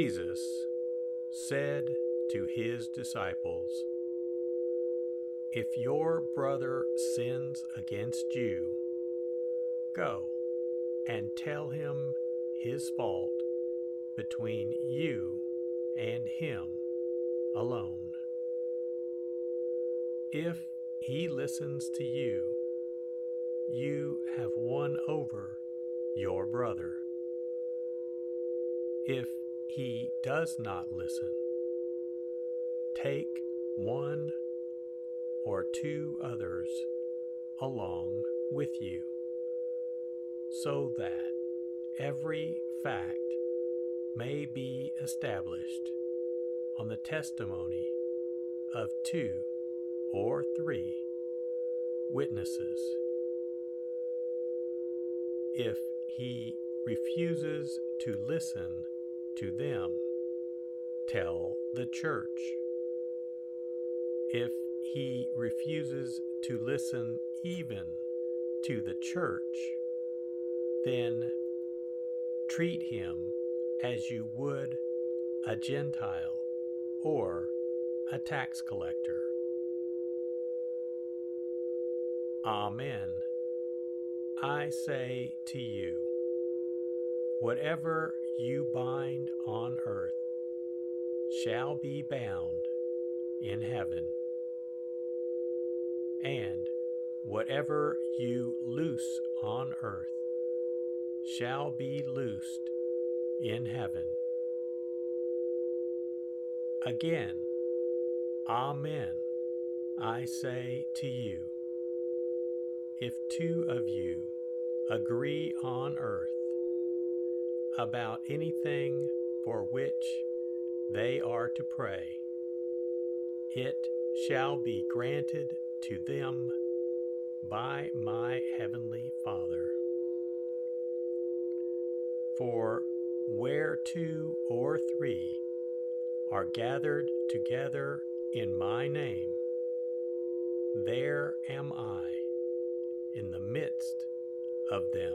Jesus said to his disciples, If your brother sins against you, go and tell him his fault between you and him alone. If he listens to you, you have won over your brother. If he does not listen. Take one or two others along with you, so that every fact may be established on the testimony of two or three witnesses. If he refuses to listen to them. Tell the church. If he refuses to listen even to the church, then treat him as you would a Gentile or a tax collector. Amen. I say to you, whatever you bind on earth shall be bound in heaven, and whatever you loose on earth shall be loosed in heaven. Again, Amen, I say to you, if two of you agree on earth about anything for which they are to pray, it shall be granted to them by my heavenly Father. For where two or three are gathered together in my name, there am I in the midst of them.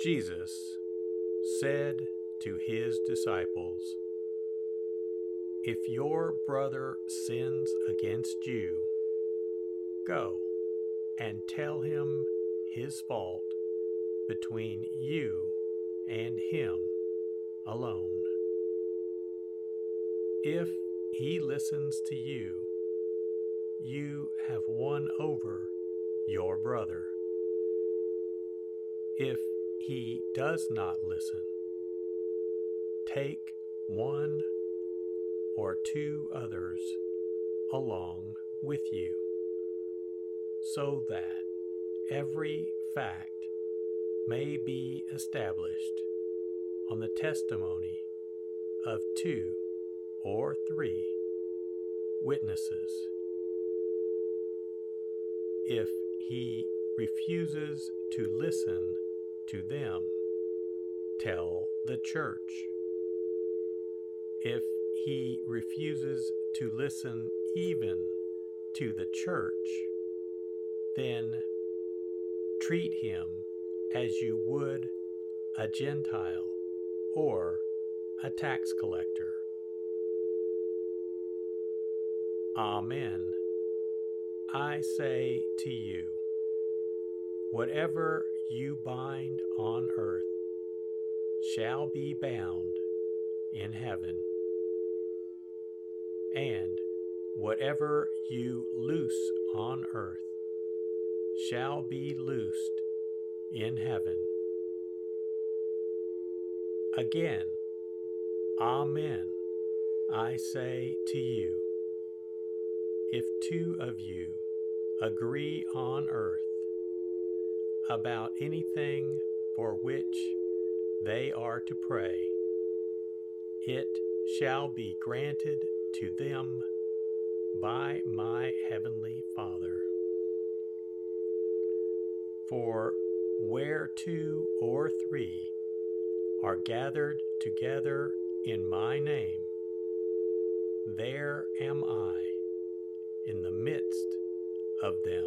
Jesus said to his disciples, If your brother sins against you, go and tell him his fault between you and him alone. If he listens to you, you have won over your brother. If he does not listen, take one or two others along with you, so that every fact may be established on the testimony of two or three witnesses. If he refuses to listen to them, tell the church. If he refuses to listen even to the church, then treat him as you would a Gentile or a tax collector. Amen. I say to you, whatever you bind on earth shall be bound in heaven, and whatever you loose on earth shall be loosed in heaven. Again, Amen, I say to you, if two of you agree on earth about anything for which they are to pray, it shall be granted to them by my heavenly Father. For where two or three are gathered together in my name, there am I in the midst of them.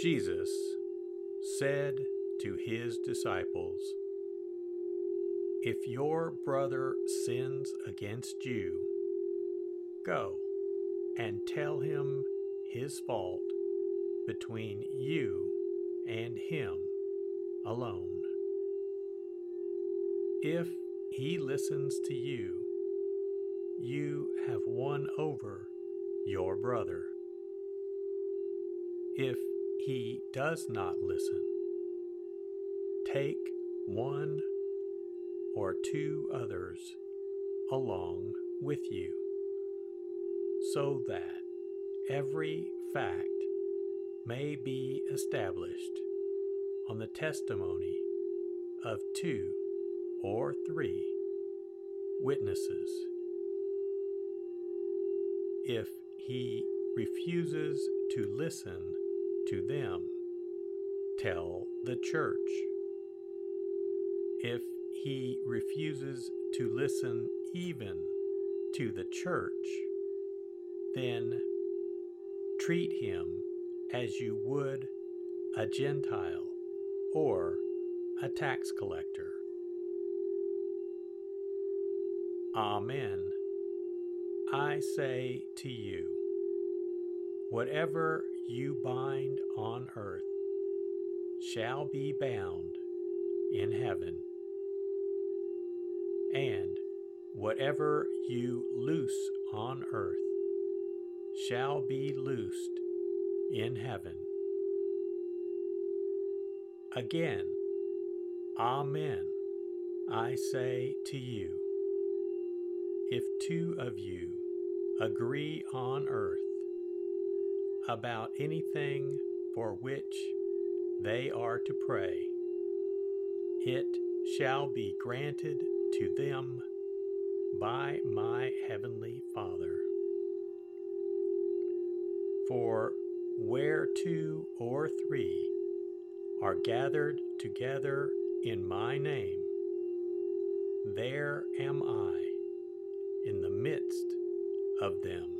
Jesus said to his disciples, If your brother sins against you, go and tell him his fault between you and him alone. If he listens to you, you have won over your brother. If he does not listen. Take one or two others along with you, so that every fact may be established on the testimony of two or three witnesses. If he refuses to listen to them. Tell the church. If he refuses to listen even to the church, then treat him as you would a Gentile or a tax collector. Amen. I say to you, whatever you bind on earth shall be bound in heaven, and whatever you loose on earth shall be loosed in heaven. Again, Amen, I say to you, if two of you agree on earth about anything for which they are to pray, it shall be granted to them by my heavenly Father. For where two or three are gathered together in my name, there am I in the midst of them.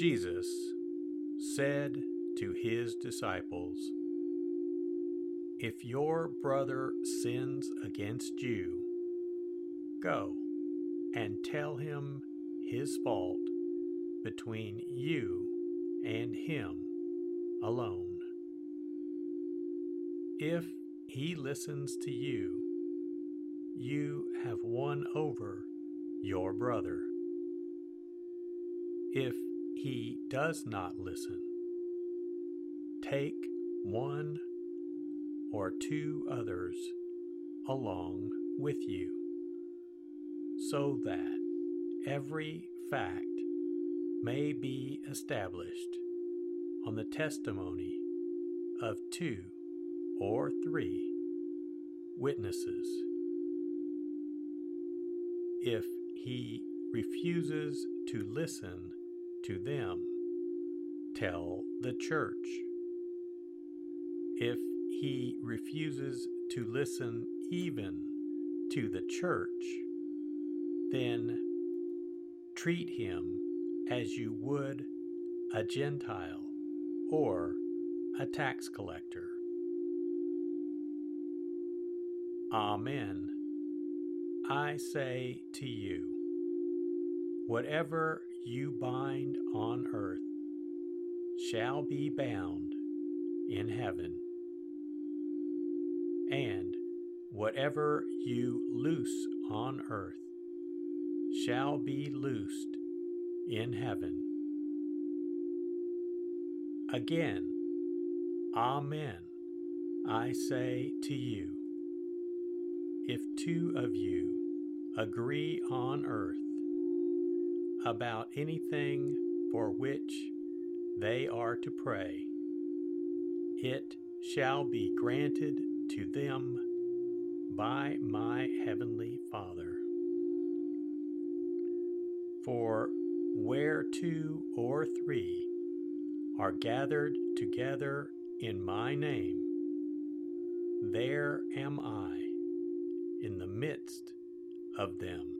Jesus said to his disciples, If your brother sins against you, go and tell him his fault between you and him alone. If he listens to you, you have won over your brother. If he does not listen, take one or two others along with you, so that every fact may be established on the testimony of two or three witnesses. If he refuses to listen to them, tell the church. If he refuses to listen even to the church, then treat him as you would a Gentile or a tax collector. Amen. I say to you, whatever you bind on earth shall be bound in heaven, and whatever you loose on earth shall be loosed in heaven. Again, Amen, I say to you, if two of you agree on earth about anything for which they are to pray, it shall be granted to them by my heavenly Father. For where two or three are gathered together in my name, there am I in the midst of them.